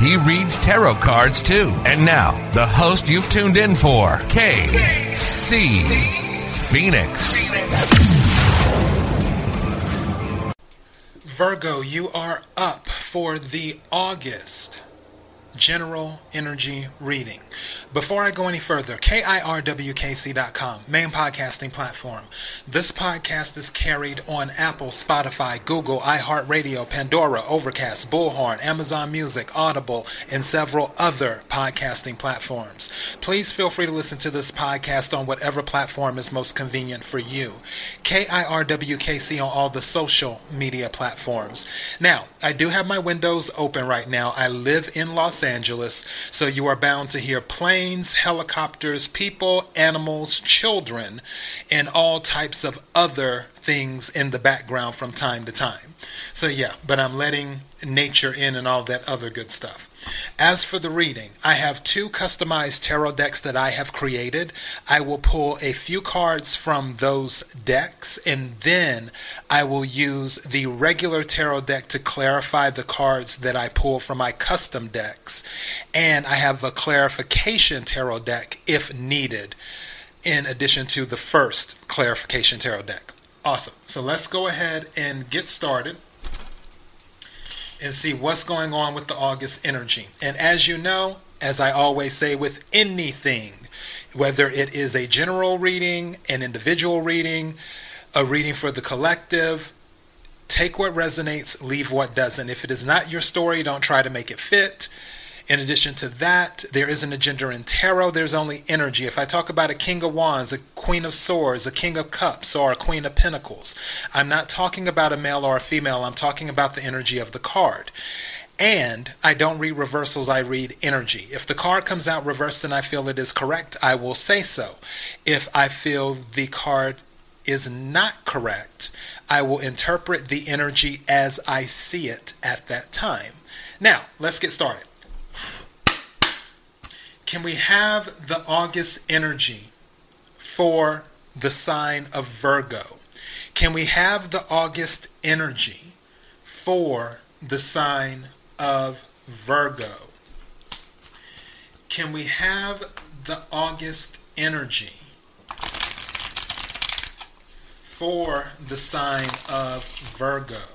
He reads tarot cards too. And now, the host you've tuned in for, KC Phoenix. Virgo, you are up for the August general energy reading. Before I go any further, KIRWKC.com, main podcasting platform. This podcast is carried on Apple, Spotify, Google, iHeartRadio, Pandora, Overcast, Bullhorn, Amazon Music, Audible, and several other podcasting platforms. Please feel free to listen to this podcast on whatever platform is most convenient for you. KIRWKC on all the social media platforms. Now, I do have my windows open right now. I live in Los Angeles, so you are bound to hear planes, helicopters, people, animals, children, and all types of other things in the background from time to time. So, yeah, but I'm letting nature in and all that other good stuff. As for the reading, I have two customized tarot decks that I have created. I will pull a few cards from those decks and then I will use the regular tarot deck to clarify the cards that I pull from my custom decks. And I have a clarification tarot deck if needed, in addition to the first clarification tarot deck. Awesome. So let's go ahead and get started and see what's going on with the August energy. And as you know, as I always say with anything, whether it is a general reading, an individual reading, a reading for the collective, take what resonates, leave what doesn't. If it is not your story, don't try to make it fit. In addition to that, there isn't a gender in tarot, there's only energy. If I talk about a king of wands, a queen of swords, a king of cups, or a queen of pentacles, I'm not talking about a male or a female, I'm talking about the energy of the card. And I don't read reversals, I read energy. If the card comes out reversed and I feel it is correct, I will say so. If I feel the card is not correct, I will interpret the energy as I see it at that time. Now, let's get started. Can we have the August energy for the sign of Virgo? Can we have the August energy for the sign of Virgo? Can we have the August energy for the sign of Virgo?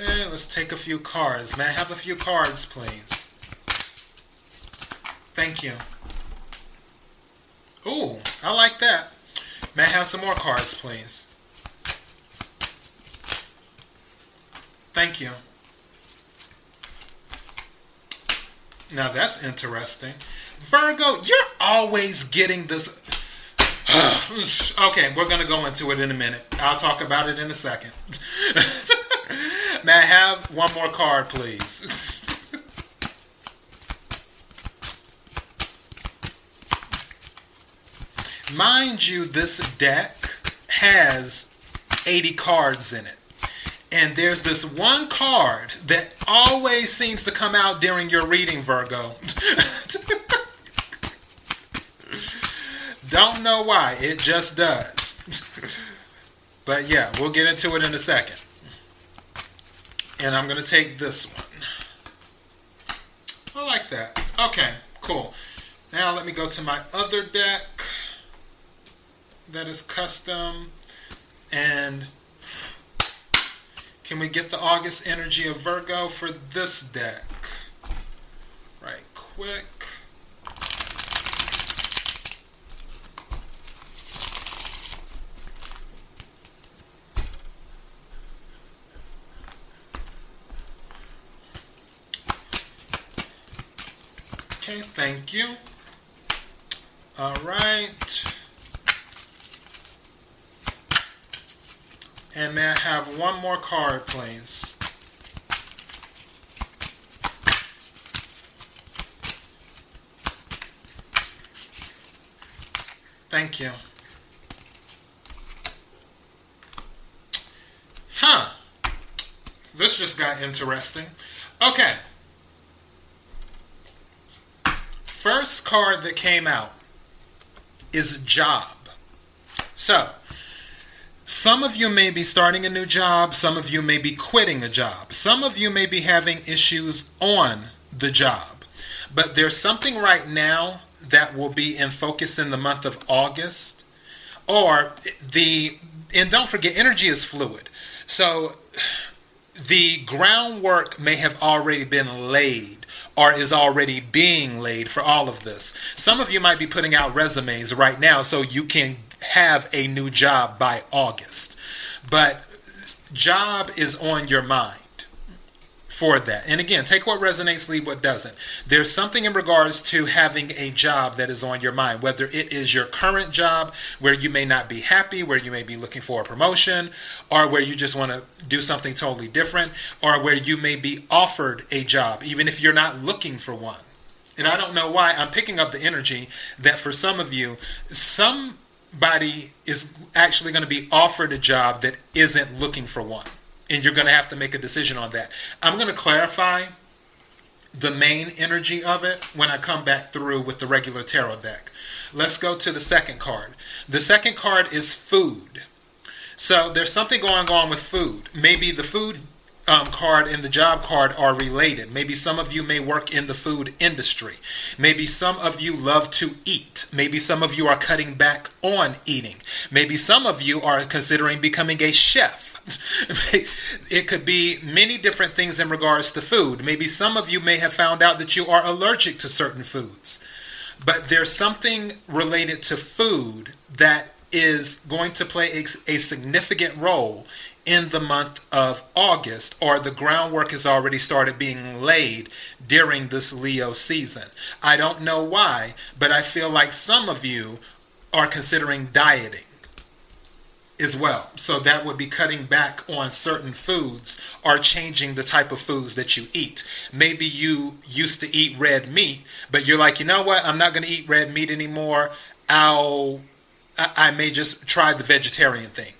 Okay, let's take a few cards. May I have a few cards, please? Thank you. Ooh, I like that. May I have some more cards, please? Thank you. Now that's interesting. Virgo, you're always getting this. okay, we're going to go into it in a minute. I'll talk about it in a second. Have one more card, please? Mind you, this deck has 80 cards in it. And there's this one card that always seems to come out during your reading, Virgo. Don't know why, it just does. but yeah, we'll get into it in a second. And I'm going to take this one. I like that. Okay, cool. Now let me go to my other deck that is custom. And can we get the August energy of Virgo for this deck? Right quick. Okay, thank you. All right. And may I have one more card, please? Thank you. Huh. This just got interesting. Okay. First card that came out is job. So, some of you may be starting a new job, some of you may be quitting a job, some of you may be having issues on the job. But there's something right now that will be in focus in the month of August. Or the, and don't forget, energy is fluid. So the groundwork may have already been laid or is already being laid for all of this. Some of you might be putting out resumes right now so you can have a new job by August. But job is on your mind for that. And again, take what resonates, leave what doesn't. There's something in regards to having a job that is on your mind, whether it is your current job where you may not be happy, where you may be looking for a promotion, or where you just want to do something totally different, or where you may be offered a job, even if you're not looking for one. And I don't know why I'm picking up the energy that for some of you, somebody is actually going to be offered a job that isn't looking for one and you're going to have to make a decision on that. I'm going to clarify the main energy of it when I come back through with the regular tarot deck. Let's go to the second card. The second card is food. So there's something going on with food. Maybe the food um, card and the job card are related. Maybe some of you may work in the food industry. Maybe some of you love to eat. Maybe some of you are cutting back on eating. Maybe some of you are considering becoming a chef. it could be many different things in regards to food. Maybe some of you may have found out that you are allergic to certain foods. But there's something related to food that is going to play a, a significant role in the month of August, or the groundwork has already started being laid during this Leo season. I don't know why, but I feel like some of you are considering dieting as well. So that would be cutting back on certain foods or changing the type of foods that you eat. Maybe you used to eat red meat, but you're like, you know what? I'm not going to eat red meat anymore. I'll, I may just try the vegetarian thing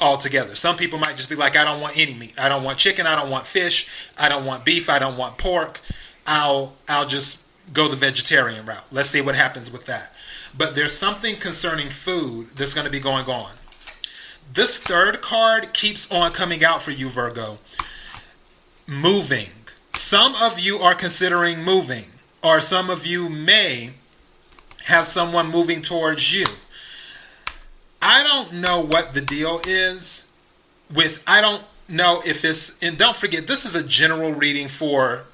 altogether. Some people might just be like, I don't want any meat. I don't want chicken. I don't want fish. I don't want beef. I don't want pork. I'll, I'll just go the vegetarian route. Let's see what happens with that. But there's something concerning food that's going to be going on this third card keeps on coming out for you, Virgo. Moving. Some of you are considering moving, or some of you may have someone moving towards you. I don't know what the deal is with, I don't know if it's, and don't forget, this is a general reading for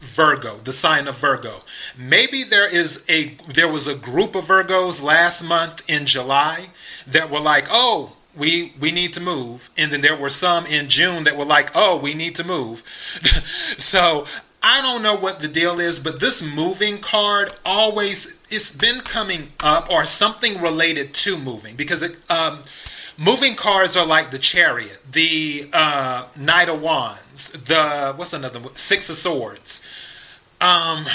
Virgo, the sign of Virgo. Maybe there is a there was a group of Virgos last month in July that were like, "Oh, we we need to move. And then there were some in june that were like oh we need to move. So i don't know what the deal is but this moving card always it's been coming up or something related to moving because it um, moving cards are like the chariot the uh, knight of wands the what's another six of swords. Um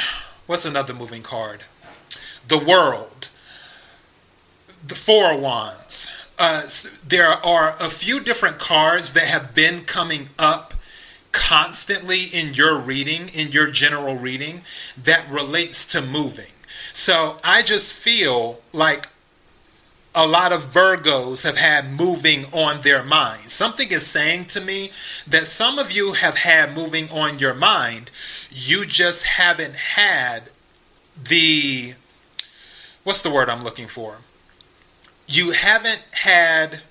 what's another moving card? The world the four of wands uh, there are a few different cards that have been coming up constantly in your reading, in your general reading, that relates to moving. So I just feel like a lot of Virgos have had moving on their mind. Something is saying to me that some of you have had moving on your mind. You just haven't had the, what's the word I'm looking for? You haven't had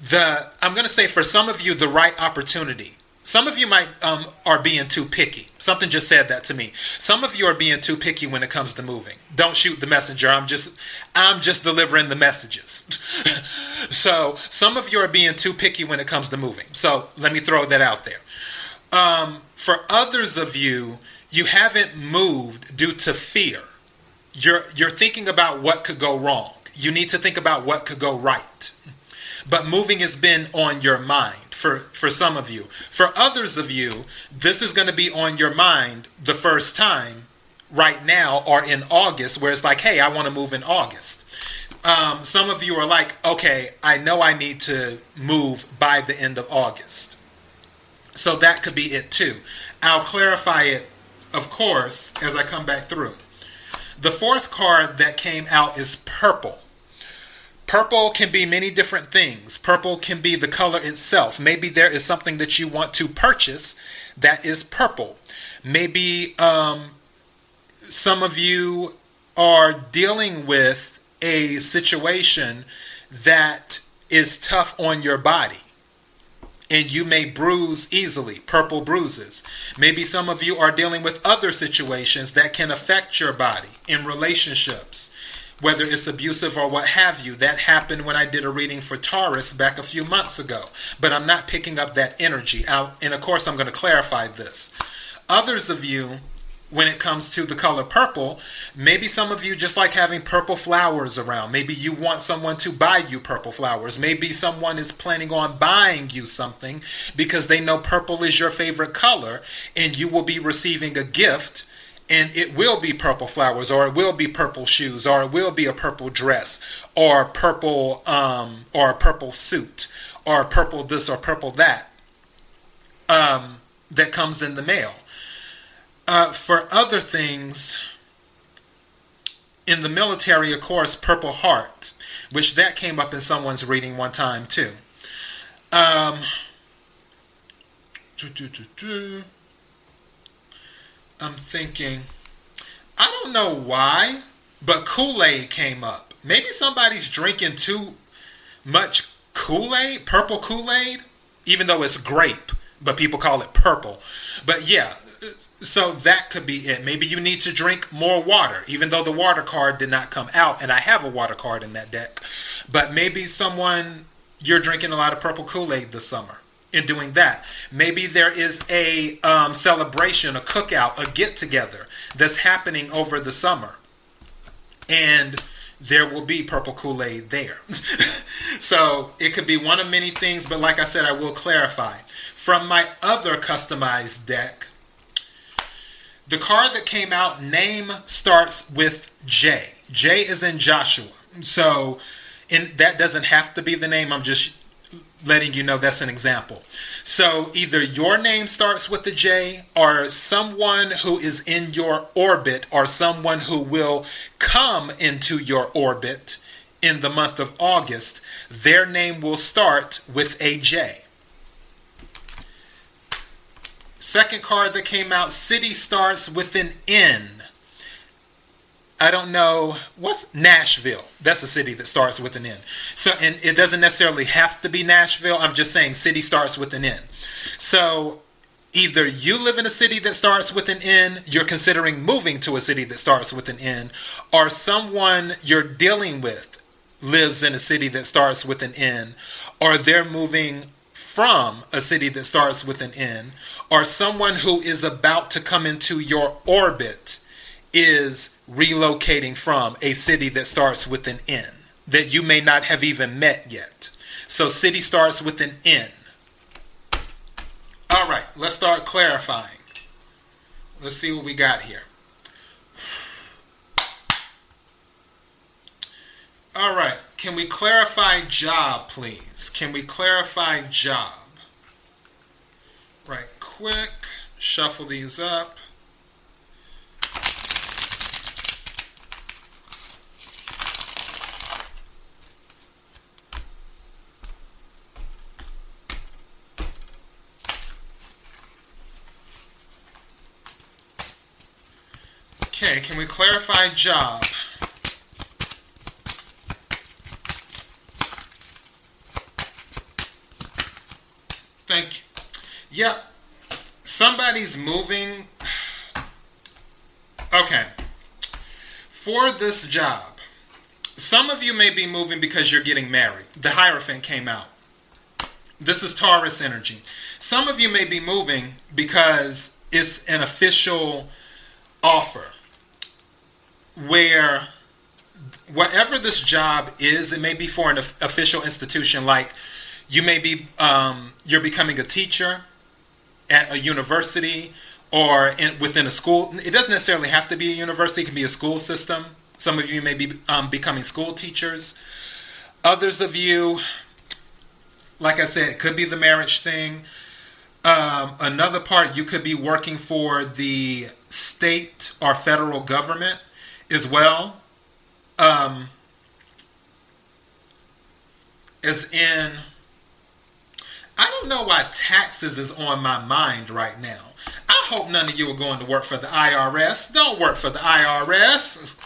the i'm going to say for some of you the right opportunity. Some of you might um, are being too picky. Something just said that to me. Some of you are being too picky when it comes to moving. Don't shoot the messenger. I'm just i'm just delivering the messages. So some of you are being too picky when it comes to moving. So let me throw that out there. Um, for others of you you haven't moved due to fear. You're you're thinking about what could go wrong you need to think about what could go right. But moving has been on your mind for, for some of you. For others of you, this is going to be on your mind the first time right now or in August, where it's like, hey, I want to move in August. Um, some of you are like, okay, I know I need to move by the end of August. So that could be it too. I'll clarify it, of course, as I come back through. The fourth card that came out is purple. Purple can be many different things. Purple can be the color itself. Maybe there is something that you want to purchase that is purple. Maybe um, some of you are dealing with a situation that is tough on your body and you may bruise easily, purple bruises. Maybe some of you are dealing with other situations that can affect your body in relationships, whether it's abusive or what have you. That happened when I did a reading for Taurus back a few months ago, but I'm not picking up that energy out. And of course, I'm going to clarify this. Others of you when it comes to the color purple. Maybe some of you just like having purple flowers around. Maybe you want someone to buy you purple flowers. Maybe someone is planning on buying you something because they know purple is your favorite color and you will be receiving a gift and it will be purple flowers or it will be purple shoes or it will be a purple dress or purple um, or a purple suit or purple this or purple that um, that comes in the mail uh, for other things, in the military, of course, Purple Heart, which that came up in someone's reading one time too. Um, I'm thinking, I don't know why, but Kool Aid came up. Maybe somebody's drinking too much Kool Aid, purple Kool Aid, even though it's grape, but people call it purple. But yeah, so that could be it. Maybe you need to drink more water, even though the water card did not come out, and I have a water card in that deck. But maybe someone you're drinking a lot of purple Kool Aid this summer in doing that. Maybe there is a um, celebration, a cookout, a get together that's happening over the summer, and there will be purple Kool Aid there. so it could be one of many things, but like I said, I will clarify. From my other customized deck, the card that came out, name starts with J. J is in Joshua. So and that doesn't have to be the name. I'm just letting you know that's an example. So either your name starts with a J or someone who is in your orbit or someone who will come into your orbit in the month of August, their name will start with a J. Second card that came out, City starts with an N. I don't know what's Nashville. That's a city that starts with an N. So, and it doesn't necessarily have to be Nashville. I'm just saying city starts with an N. So, either you live in a city that starts with an N, you're considering moving to a city that starts with an N, or someone you're dealing with lives in a city that starts with an N, or they're moving from a city that starts with an N, or someone who is about to come into your orbit is relocating from a city that starts with an N that you may not have even met yet. So, city starts with an N. All right, let's start clarifying. Let's see what we got here. All right, can we clarify job, please? Can we clarify job? Right quick, shuffle these up. Okay, can we clarify job? Thank you. Yep. Somebody's moving. Okay. For this job, some of you may be moving because you're getting married. The Hierophant came out. This is Taurus energy. Some of you may be moving because it's an official offer where whatever this job is, it may be for an official institution like you may be um, you're becoming a teacher at a university or in, within a school. It doesn't necessarily have to be a university; it can be a school system Some of you may be um, becoming school teachers. Others of you, like I said, it could be the marriage thing. Um, another part, you could be working for the state or federal government as well. Um, as in, I don't know why taxes is on my mind right now. I hope none of you are going to work for the IRS. Don't work for the IRS.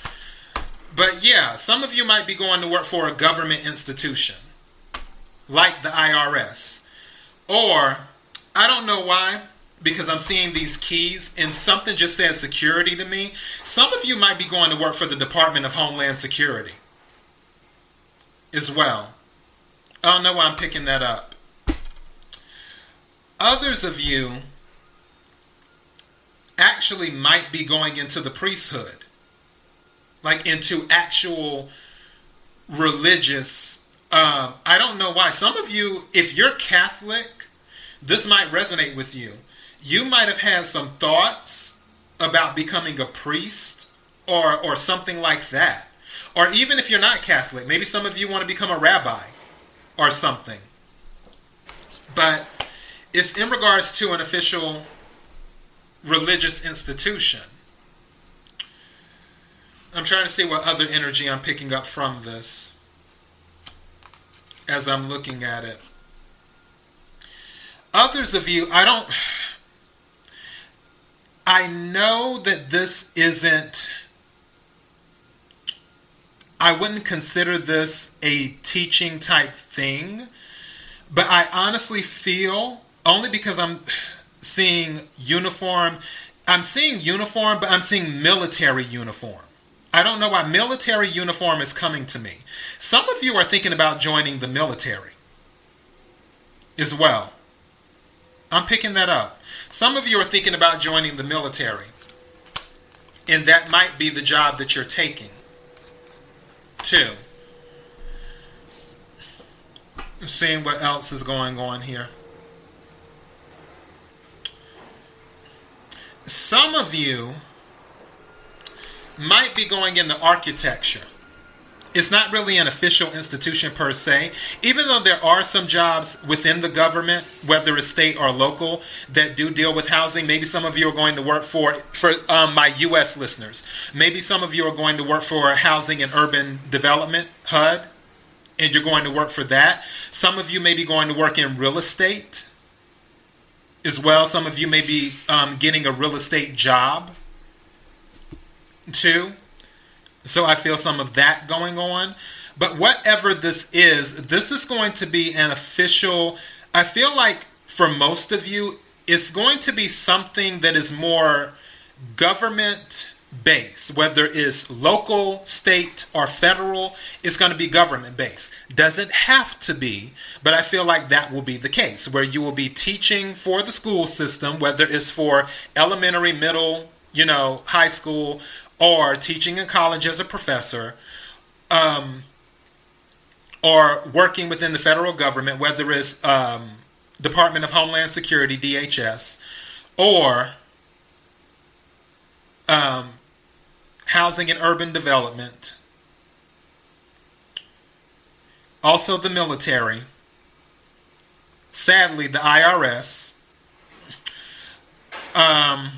But yeah, some of you might be going to work for a government institution like the IRS. Or, I don't know why, because I'm seeing these keys and something just says security to me. Some of you might be going to work for the Department of Homeland Security as well. I don't know why I'm picking that up. Others of you actually might be going into the priesthood, like into actual religious. Um, I don't know why. Some of you, if you're Catholic, this might resonate with you. You might have had some thoughts about becoming a priest or or something like that. Or even if you're not Catholic, maybe some of you want to become a rabbi or something. But it's in regards to an official religious institution. I'm trying to see what other energy I'm picking up from this as I'm looking at it. Others of you, I don't. I know that this isn't. I wouldn't consider this a teaching type thing, but I honestly feel, only because I'm seeing uniform. I'm seeing uniform, but I'm seeing military uniform. I don't know why military uniform is coming to me. Some of you are thinking about joining the military as well. I'm picking that up. Some of you are thinking about joining the military, and that might be the job that you're taking, too. Seeing what else is going on here. some of you might be going into architecture. It's not really an official institution per se, even though there are some jobs within the government, whether it's state or local, that do deal with housing. Maybe some of you are going to work for, for um, my U.S. listeners. Maybe some of you are going to work for Housing and Urban Development, HUD, and you're going to work for that. Some of you may be going to work in real estate as well. Some of you may be um, getting a real estate job too. So I feel some of that going on. But whatever this is, this is going to be an official. I feel like for most of you, it's going to be something that is more government base, whether it's local, state, or federal, it's going to be government based. Doesn't have to be, but I feel like that will be the case where you will be teaching for the school system, whether it's for elementary, middle, you know, high school, or teaching in college as a professor, um, or working within the federal government, whether it's um, Department of Homeland Security, DHS, or um, housing and urban development, also the military, sadly, the IRS. Um,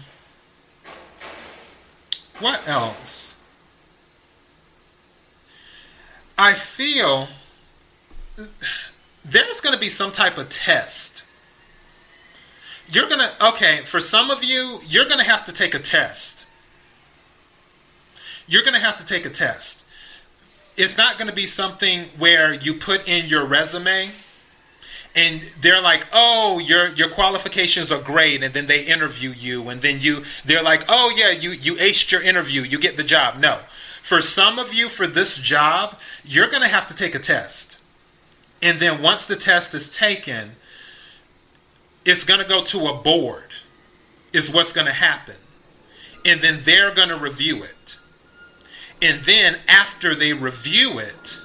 what else? I feel there's going to be some type of test. You're going to, okay, for some of you, you're going to have to take a test you're going to have to take a test. It's not going to be something where you put in your resume and they're like, "Oh, your your qualifications are great," and then they interview you, and then you they're like, "Oh yeah, you you aced your interview, you get the job." No, for some of you, for this job, you're to have to take a test, and then once the test is taken, it's to go to a board. Is what's to happen, and then they're to review it. And then after they review it,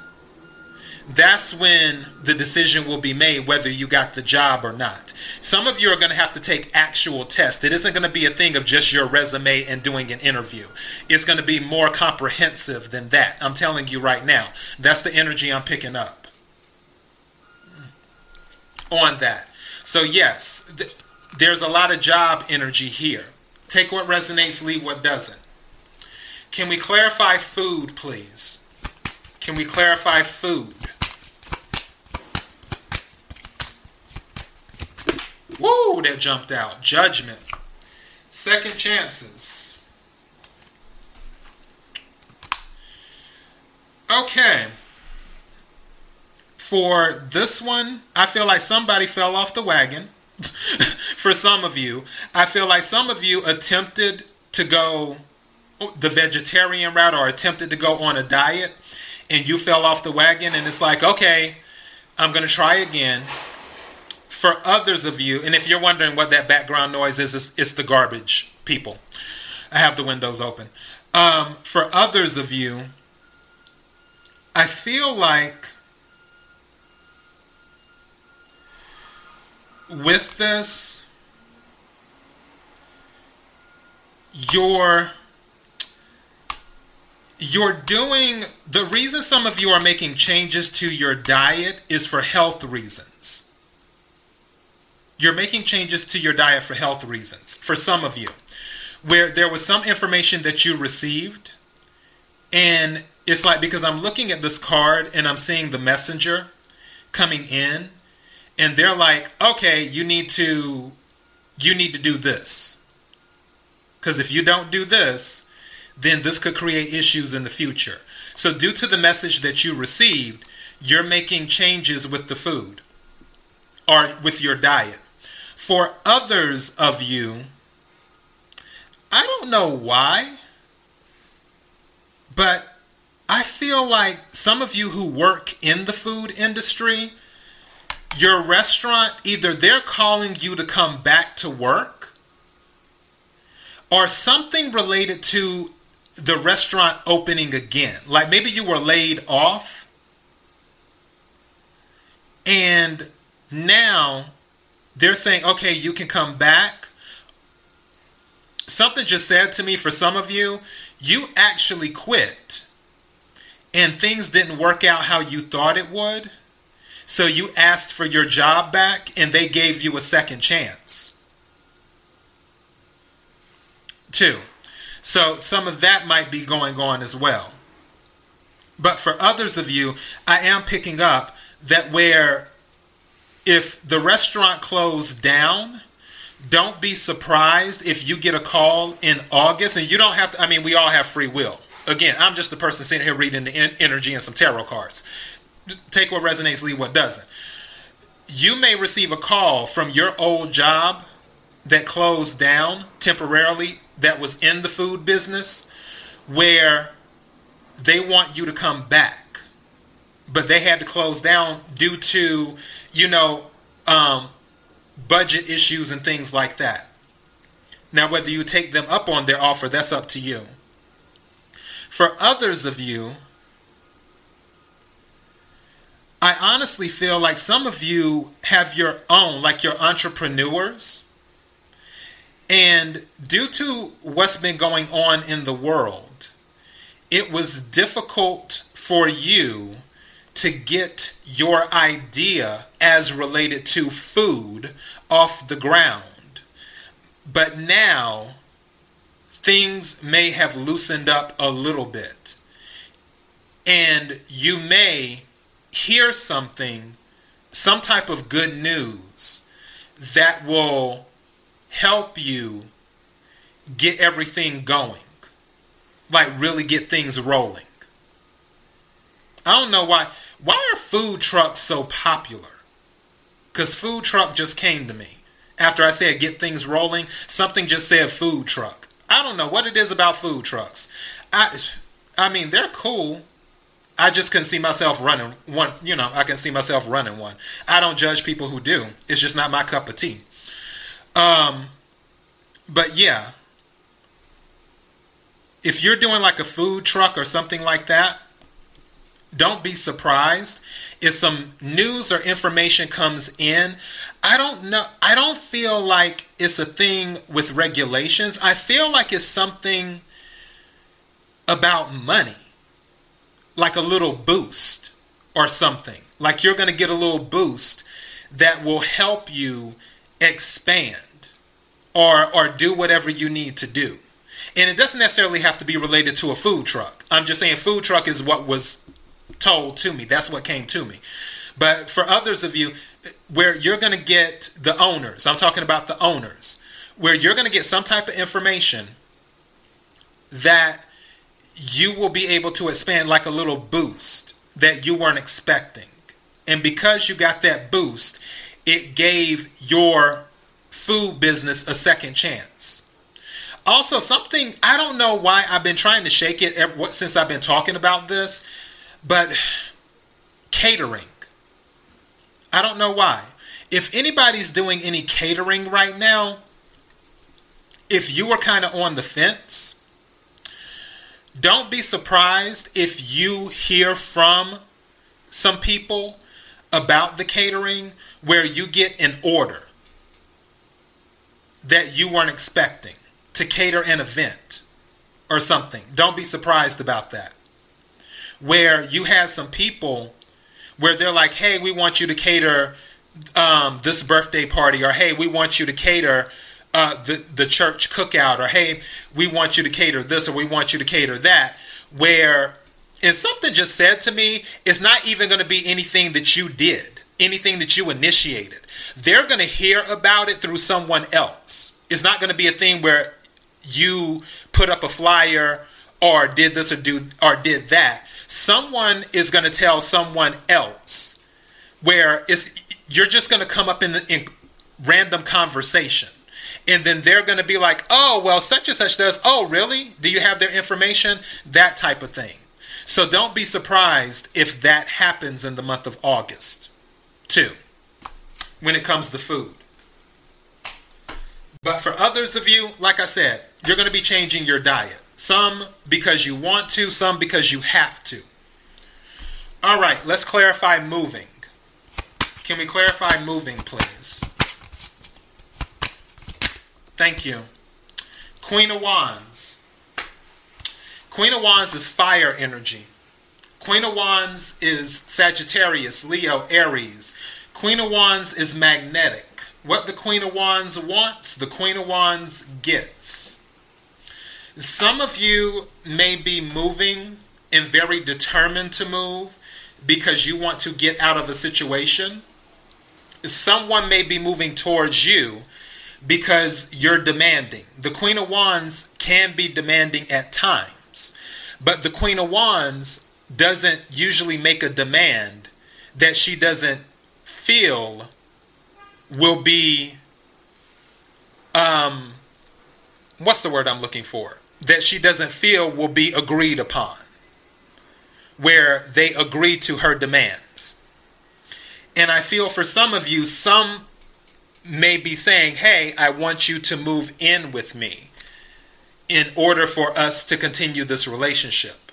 that's when the decision will be made whether you got the job or not. Some of you are going to have to take actual tests. It isn't going to be a thing of just your resume and doing an interview. It's going to be more comprehensive than that. I'm telling you right now. That's the energy I'm picking up on that. So, yes, th- there's a lot of job energy here. Take what resonates, leave what doesn't. Can we clarify food, please? Can we clarify food? Woo, that jumped out. Judgment. Second chances. Okay. For this one, I feel like somebody fell off the wagon. For some of you, I feel like some of you attempted to go the vegetarian route or attempted to go on a diet and you fell off the wagon and it's like, okay, I'm going to try again. For others of you, and if you're wondering what that background noise is, it's, it's the garbage people. I have the windows open. Um, for others of you, I feel like with this, you're you're doing the reason some of you are making changes to your diet is for health reasons. You're making changes to your diet for health reasons, for some of you, where there was some information that you received, and it's like because I'm looking at this card and I'm seeing the messenger coming in, and they're like, okay, you need to you need to do this. Because if you don't do this, then this could create issues in the future. So, due to the message that you received, you're making changes with the food or with your diet. For others of you, I don't know why, but I feel like some of you who work in the food industry, your restaurant, either they're calling you to come back to work or something related to the restaurant opening again. Like maybe you were laid off and now they're saying, okay, you can come back. Something just said to me for some of you, you actually quit and things didn't work out how you thought it would. So you asked for your job back and they gave you a second chance. Two, so some of that might be going on as well. But for others of you, I am picking up that where if the restaurant closed down, don't be surprised if you get a call in August and you don't have to. I mean, we all have free will. Again, I'm just the person sitting here reading the energy and some tarot cards. Take what resonates, leave what doesn't. You may receive a call from your old job that closed down temporarily that was in the food business where they want you to come back but they had to close down due to you know um, budget issues and things like that. Now whether you take them up on their offer that's up to you. For others of you i honestly feel like some of you have your own like your entrepreneurs. And due to what's been going on in the world, it was difficult for you to get your idea as related to food off the ground. But now, things may have loosened up a little bit. And you may hear something, some type of good news that will help you get everything going. Like really get things rolling. I don't know why why are food trucks so popular? Cuz food truck just came to me. After I said get things rolling, something just said food truck. I don't know what it is about food trucks. I I mean, they're cool. I just can't see myself running one, you know, I can see myself running one. I don't judge people who do. It's just not my cup of tea. Um, but yeah, if you're doing like a food truck or something like that, don't be surprised if some news or information comes in. I don't know. I don't feel like it's a thing with regulations. I feel like it's something about money, like a little boost or something. Like you're going to get a little boost that will help you expand or or do whatever you need to do. And it doesn't necessarily have to be related to a food truck. I'm just saying food truck is what was told to me. That's what came to me. But for others of you, where you're going to get the owners, I'm talking about the owners, where you're going to get some type of information that you will be able to expand like a little boost that you weren't expecting. And because you got that boost, it gave your food business a second chance. Also, something I don't know why I've been trying to shake it ever, since I've been talking about this, but catering. I don't know why. If anybody's doing any catering right now, if you are kind of on the fence, don't be surprised if you hear from some people about the catering where you get an order that you weren't expecting to cater an event or something. Don't be surprised about that where you had some people where they're like, hey, we want you to cater um, this birthday party, or hey, we want you to cater uh, the, the church cookout, or hey, we want you to cater this, or we want you to cater that, where and something just said to me, it's not even going to be anything that you did, anything that you initiated. They're going to hear about it through someone else. It's not going to be a thing where you put up a flyer or did this or do or did that. Someone is going to tell someone else where it's you're just going to come up in, the, in random conversation. And then they're going to be like oh well such and such does oh really? Do you have their information? That type of thing. So don't be surprised if that happens in the month of august too when it comes to food. But for others of you like i said you're going to be changing your diet some because you want to, some because you have to. All right, let's clarify moving. Can we clarify moving, please? Thank you. Queen of Wands. Queen of Wands is fire energy. Queen of Wands is Sagittarius, Leo, Aries. Queen of Wands is magnetic. What the Queen of Wands wants, the Queen of Wands gets. Some of you may be moving and very determined to move because you want to get out of a situation. Someone may be moving towards you because you're demanding. The Queen of Wands can be demanding at times, but the Queen of Wands doesn't usually make a demand that she doesn't feel will be um what's the word I'm looking for? That she doesn't feel will be agreed upon, where they agree to her demands. And I feel for some of you, some may be saying, Hey, I want you to move in with me in order for us to continue this relationship.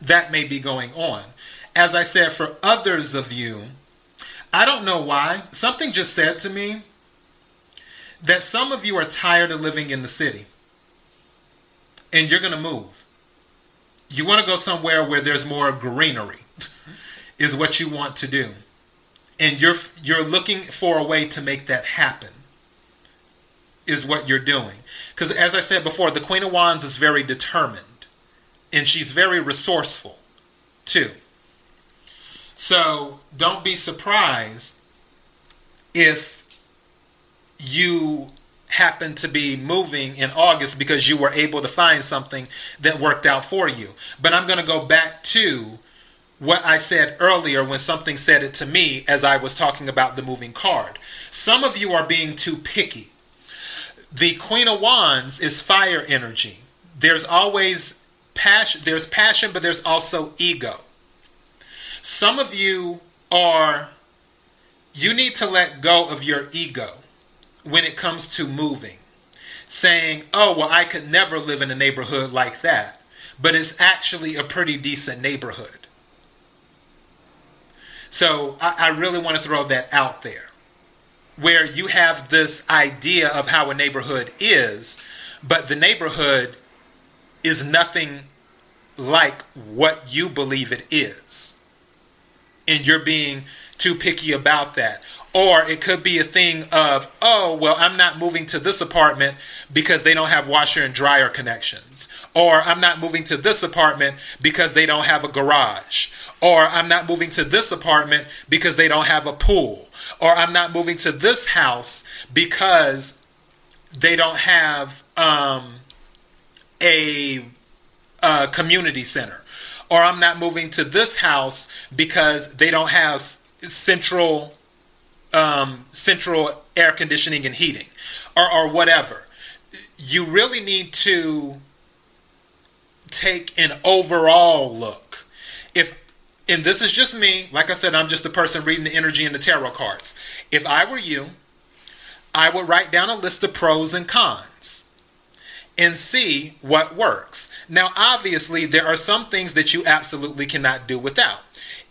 That may be going on. As I said, for others of you, I don't know why, something just said to me that some of you are tired of living in the city and you're going to move. You want to go somewhere where there's more greenery, is what you want to do. And you're you're looking for a way to make that happen. Is what you're doing. Because as I said before, the Queen of Wands is very determined and she's very resourceful too. So don't be surprised if you happened to be moving in August because you were able to find something that worked out for you. But I'm going to go back to what I said earlier when something said it to me as I was talking about the moving card. Some of you are being too picky. The Queen of Wands is fire energy. There's always passion, there's passion, but there's also ego. Some of you are you need to let go of your ego when it comes to moving, saying, oh, well, I could never live in a neighborhood like that, but it's actually a pretty decent neighborhood. So I, I really want to throw that out there. Where you have this idea of how a neighborhood is, but the neighborhood is nothing like what you believe it is. And you're being too picky about that. Or it could be a thing of, oh, well, I'm not moving to this apartment because they don't have washer and dryer connections. Or I'm not moving to this apartment because they don't have a garage. Or I'm not moving to this apartment because they don't have a pool. Or I'm not moving to this house because they don't have um, a, a community center. Or I'm not moving to this house because they don't have central um, central air conditioning and heating or, or whatever. You really need to take an overall look. If and this is just me, like I said, I'm just the person reading the energy and the tarot cards. If I were you, I would write down a list of pros and cons and see what works. Now, obviously, there are some things that you absolutely cannot do without.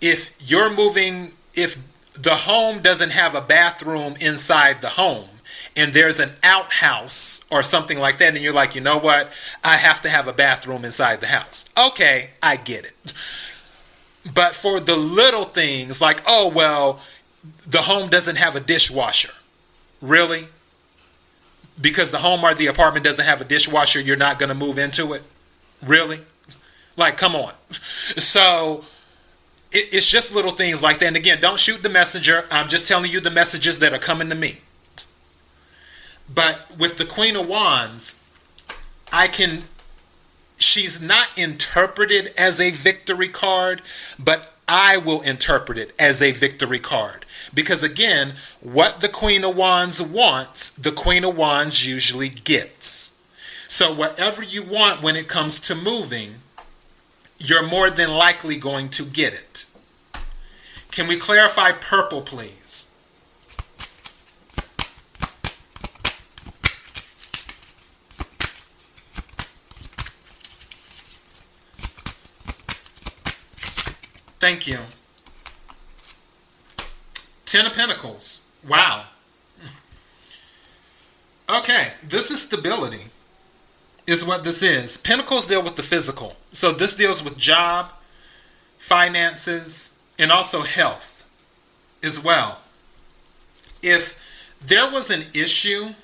If you're moving, if the home doesn't have a bathroom inside the home and there's an outhouse or something like that, and you're like, you know what? I have to have a bathroom inside the house. Okay, I get it. But for the little things like, oh, well, the home doesn't have a dishwasher. Really? Because the home or the apartment doesn't have a dishwasher, you're not going to move into it? Really? Like, come on. So it, it's just little things like that. And again, don't shoot the messenger. I'm just telling you the messages that are coming to me. But with the Queen of Wands, I can. She's not interpreted as a victory card, but I will interpret it as a victory card. Because again, what the Queen of Wands wants, the Queen of Wands usually gets. So, whatever you want when it comes to moving, you're more than likely going to get it. Can we clarify purple, please? Thank you. Ten of Pentacles. Wow. Okay, this is stability, is what this is. Pentacles deal with the physical. So this deals with job, finances, and also health as well. If there was an issue,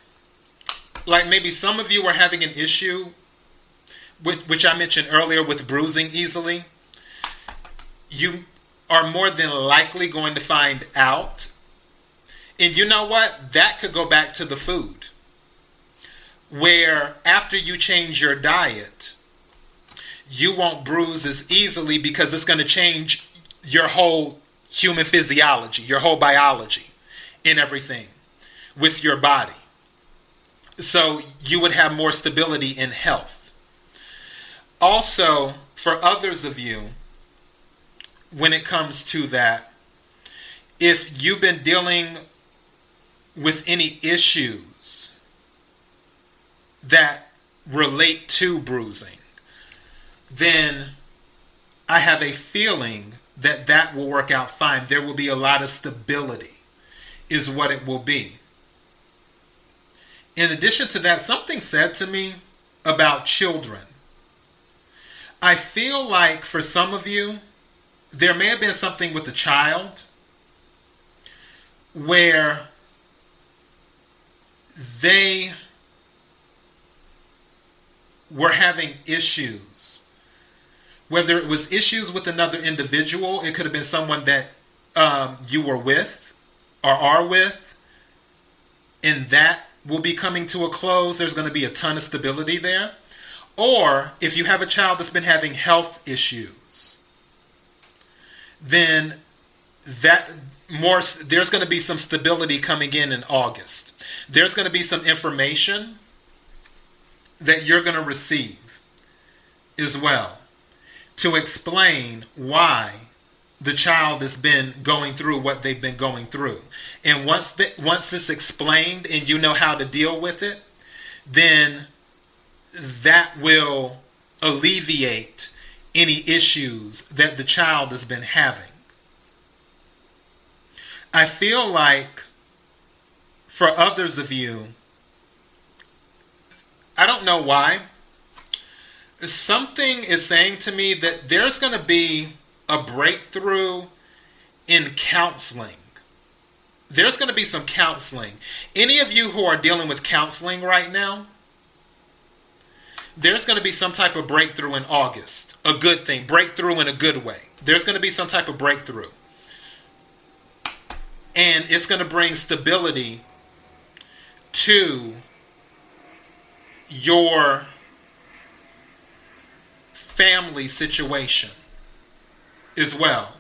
like maybe some of you were having an issue with which I mentioned earlier with bruising easily, you are more than likely going to find out. And you know what? That could go back to the food. Where after you change your diet, you won't bruise as easily because it's going to change your whole human physiology, your whole biology in everything with your body. So you would have more stability in health. Also, for others of you, when it comes to that, if you've been dealing with any issues that relate to bruising, then I have a feeling that that will work out fine. There will be a lot of stability, is what it will be. In addition to that, something said to me about children. I feel like for some of you, there may have been something with the child where they were having issues whether it was issues with another individual, it could have been someone that um, you were with or are with, and that will be coming to a close. There's going to be a ton of stability there. Or if you have a child that's been having health issues, then that more there's going to be some stability coming in in August. There's going to be some information that you're going to receive as well to explain why the child has been going through what they've been going through. And once the, once it's explained and you know how to deal with it, then that will alleviate any issues that the child has been having. I feel like for others of you, I don't know why, something is saying to me that there's going to be a breakthrough in counseling. There's going to be some counseling. Any of you who are dealing with counseling right now, there's going to be some type of breakthrough in August. A good thing. Breakthrough in a good way. There's going to be some type of breakthrough. And it's going to bring stability to your family situation as well.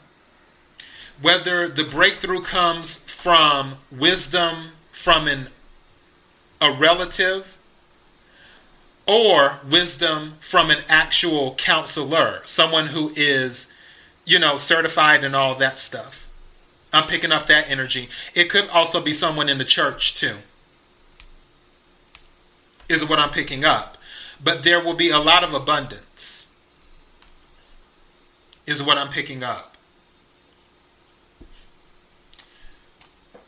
Whether the breakthrough comes from wisdom from an, a relative or wisdom from an actual counselor, someone who is, you know, certified and all that stuff. I'm picking up that energy. It could also be someone in the church, too, is what I'm picking up. But there will be a lot of abundance, is what I'm picking up.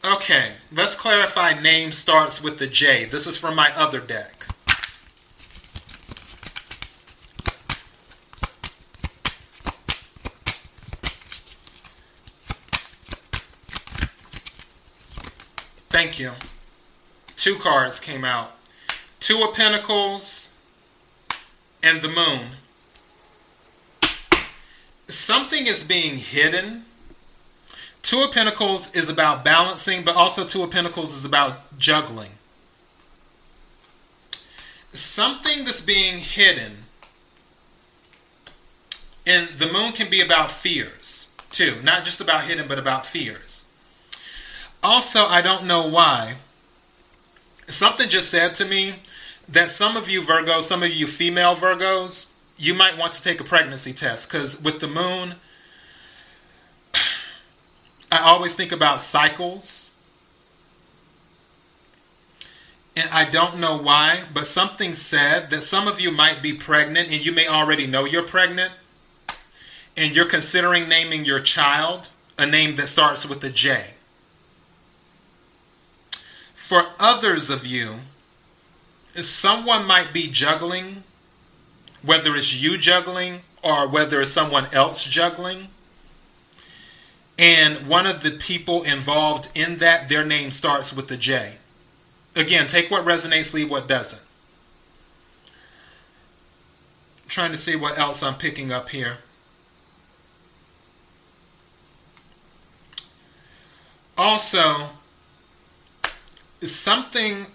Okay, let's clarify name starts with the J. This is from my other deck. Thank you. Two cards came out. Two of Pentacles and the Moon. Something is being hidden Two of Pentacles is about balancing, but also Two of Pentacles is about juggling. Something that's being hidden. And the moon can be about fears, too. Not just about hidden, but about fears. Also, I don't know why. Something just said to me that some of you Virgos, some of you female Virgos, you might want to take a pregnancy test because with the moon, I always think about cycles. And I don't know why, but something said that some of you might be pregnant and you may already know you're pregnant. And you're considering naming your child a name that starts with a J. For others of you, someone might be juggling, whether it's you juggling or whether it's someone else juggling and one of the people involved in that, their name starts with the J. Again, take what resonates, leave what doesn't. I'm trying to see what else I'm picking up here. Also, something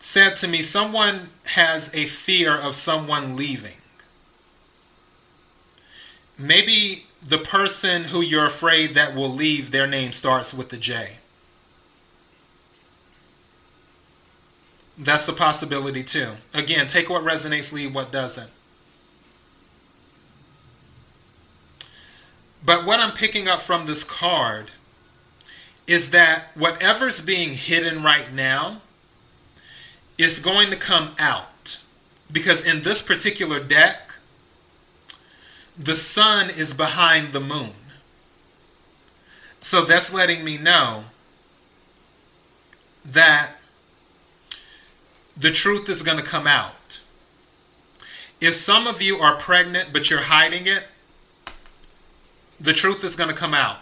said to me someone has a fear of someone leaving. Maybe the person who you're afraid that will leave, their name starts with the J. That's a possibility too. Again, take what resonates, leave what doesn't. But what I'm picking up from this card is that whatever's being hidden right now is going to come out. Because in this particular deck, the sun is behind the moon. So that's letting me know that the truth is going to come out. If some of you are pregnant but you're hiding it, the truth is going to come out.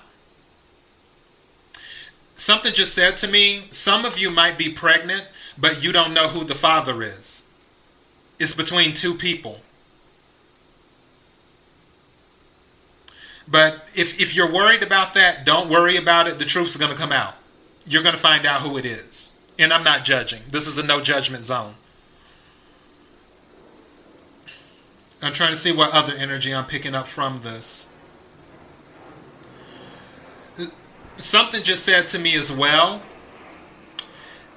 Something just said to me some of you might be pregnant, but you don't know who the father is. It's between two people. But if, if you're worried about that, don't worry about it. The truth's going to come out. You're going to find out who it is. And I'm not judging. This is a no judgment zone. I'm trying to see what other energy I'm picking up from this. Something just said to me as well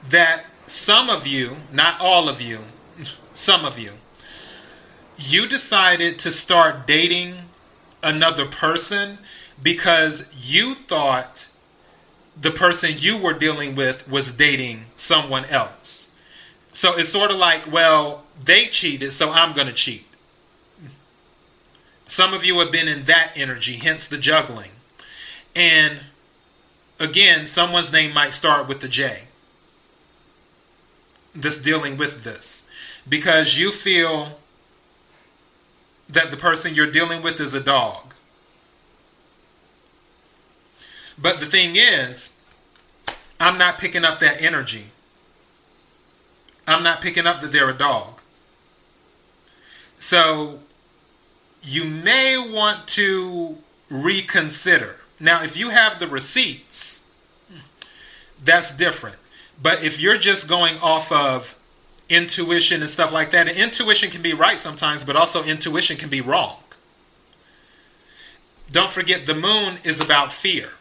that some of you, not all of you, some of you, you decided to start dating another person because you thought the person you were dealing with was dating someone else. So it's sort of like, well, they cheated, so I'm going to cheat. Some of you have been in that energy, hence the juggling. And again, someone's name might start with the J. That's dealing with this. Because you feel that the person you're dealing with is a dog. But the thing is, I'm not picking up that energy. I'm not picking up that they're a dog. So you may want to reconsider. Now, if you have the receipts, that's different. But if you're just going off of intuition and stuff like that, and intuition can be right sometimes, but also intuition can be wrong. Don't forget, the moon is about fear,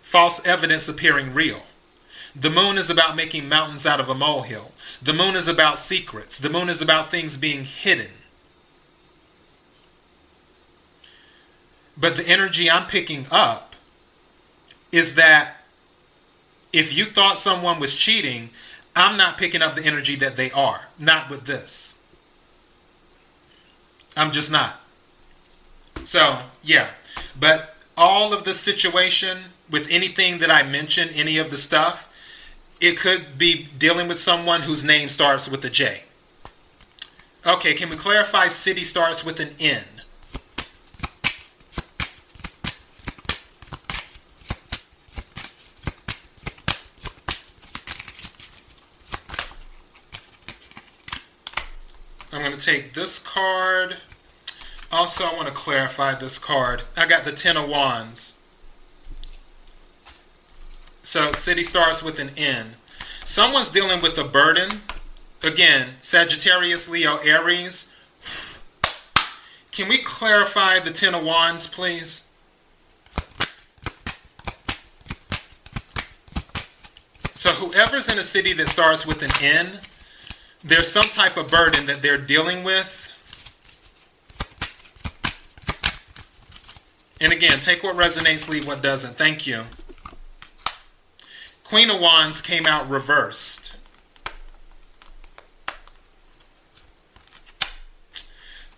false evidence appearing real. The moon is about making mountains out of a molehill. The moon is about secrets. The moon is about things being hidden. But the energy I'm picking up is that if you thought someone was cheating, I'm not picking up the energy that they are. Not with this. I'm just not. So, yeah. But all of the situation with anything that I mention, any of the stuff, it could be dealing with someone whose name starts with a J. Okay, can we clarify city starts with an N? I'm going to take this card. Also, I want to clarify this card. I got the Ten of Wands. So, city starts with an N. Someone's dealing with a burden. Again, Sagittarius, Leo, Aries. Can we clarify the Ten of Wands, please? So, whoever's in a city that starts with an N, there's some type of burden that they're dealing with. And again, take what resonates, leave what doesn't. Thank you. Queen of Wands came out reversed.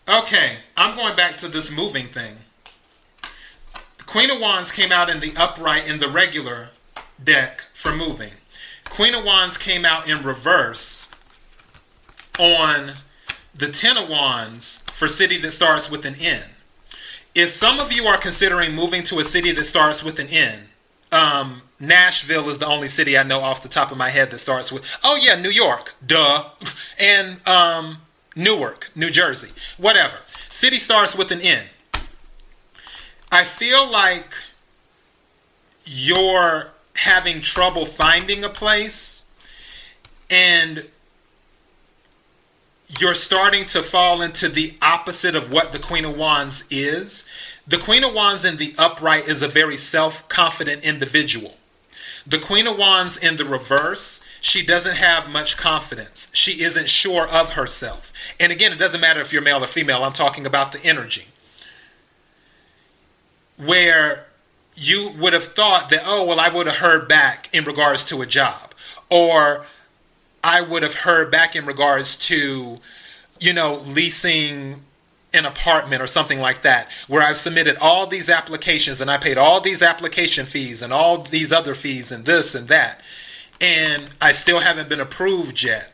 Okay, I'm going back to this moving thing. Queen of Wands came out in the upright in the regular deck for moving. Queen of Wands came out in reverse on the Ten of Wands for city that starts with an N. If some of you are considering moving to a city that starts with an N, um, Nashville is the only city I know off the top of my head that starts with. Oh yeah, New York, duh, and um, Newark, New Jersey, whatever. City starts with an N. I feel like you're having trouble finding a place, and you're starting to fall into the opposite of what the Queen of Wands is. The Queen of Wands in the upright is a very self confident individual. The Queen of Wands in the reverse, she doesn't have much confidence. She isn't sure of herself. And again, it doesn't matter if you're male or female, I'm talking about the energy. Where you would have thought that, oh, well, I would have heard back in regards to a job. Or I would have heard back in regards to, you know, leasing an apartment or something like that, where I've submitted all these applications and I paid all these application fees and all these other fees and this and that, and I still haven't been approved yet.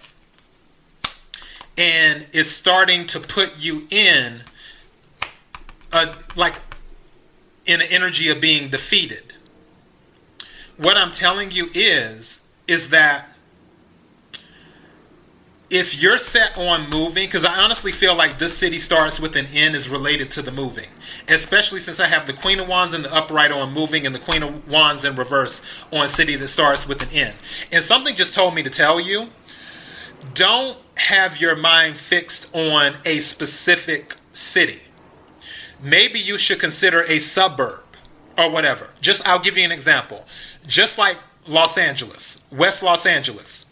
And it's starting to put you in a like in an energy of being defeated. What I'm telling you is is that if you're set on moving, because I honestly feel like this city starts with an N is related to the moving, especially since I have the Queen of Wands in the upright on moving and the Queen of Wands in reverse on city that starts with an N. And something just told me to tell you don't have your mind fixed on a specific city. Maybe you should consider a suburb or whatever. Just I'll give you an example. Just like Los Angeles, West Los Angeles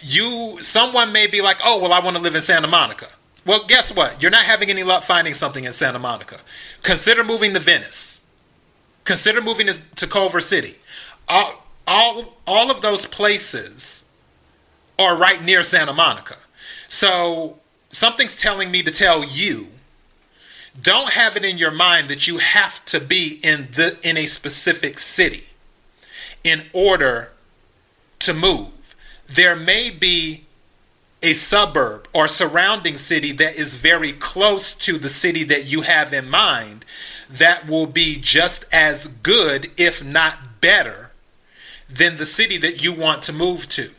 you someone may be like, "Oh, well, I want to live in Santa Monica." Well, guess what? You're not having any luck finding something in Santa Monica. Consider moving to Venice. Consider moving to, Culver City. All, all, all of those places are right near Santa Monica. So something's telling me to tell you don't have it in your mind that you have to be in the in a specific city in order to move. There may be a suburb or surrounding city that is very close to the city that you have in mind that will be just as good, if not better, than the city that you want to move to.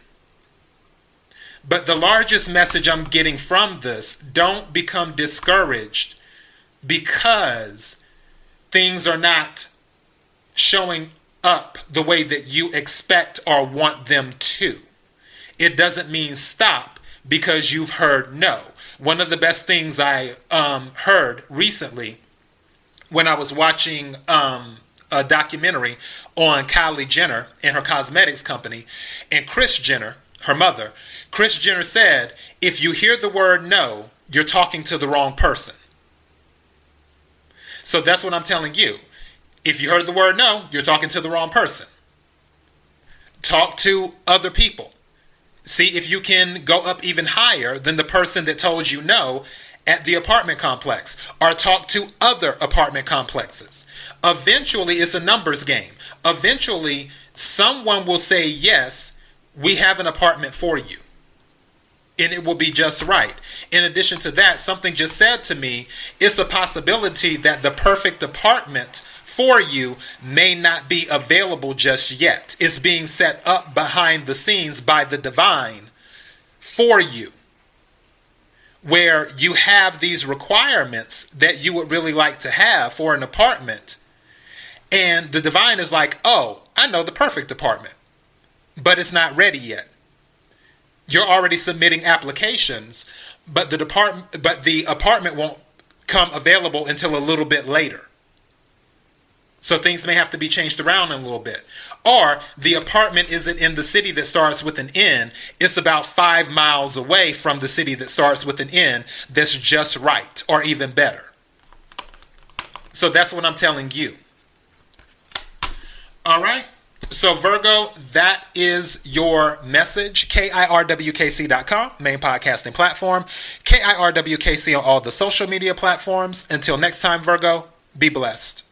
But the largest message I'm getting from this don't become discouraged because things are not showing up the way that you expect or want them to. It doesn't mean stop because you've heard no. One of the best things I um, heard recently when I was watching um, a documentary on Kylie Jenner and her cosmetics company, and Kris Jenner, her mother, Kris Jenner said, if you hear the word no, you're talking to the wrong person. So that's what I'm telling you. If you heard the word no, you're talking to the wrong person. Talk to other people. See if you can go up even higher than the person that told you no at the apartment complex or talk to other apartment complexes. Eventually, it's a numbers game. Eventually, someone will say, Yes, we have an apartment for you. And it will be just right. In addition to that, something just said to me it's a possibility that the perfect apartment for you may not be available just yet. It's being set up behind the scenes by the divine for you where you have these requirements that you would really like to have for an apartment. And the divine is like, oh, I know the perfect apartment, but it's not ready yet. You're already submitting applications, but the department, but the apartment won't come available until a little bit later. So things may have to be changed around a little bit. Or the apartment isn't in the city that starts with an N. It's about five miles away from the city that starts with an N that's just right or even better. So that's what I'm telling you. All right. So, Virgo, that is your message. KIRWKC.com, main podcasting platform. KIRWKC on all the social media platforms. Until next time, Virgo, be blessed.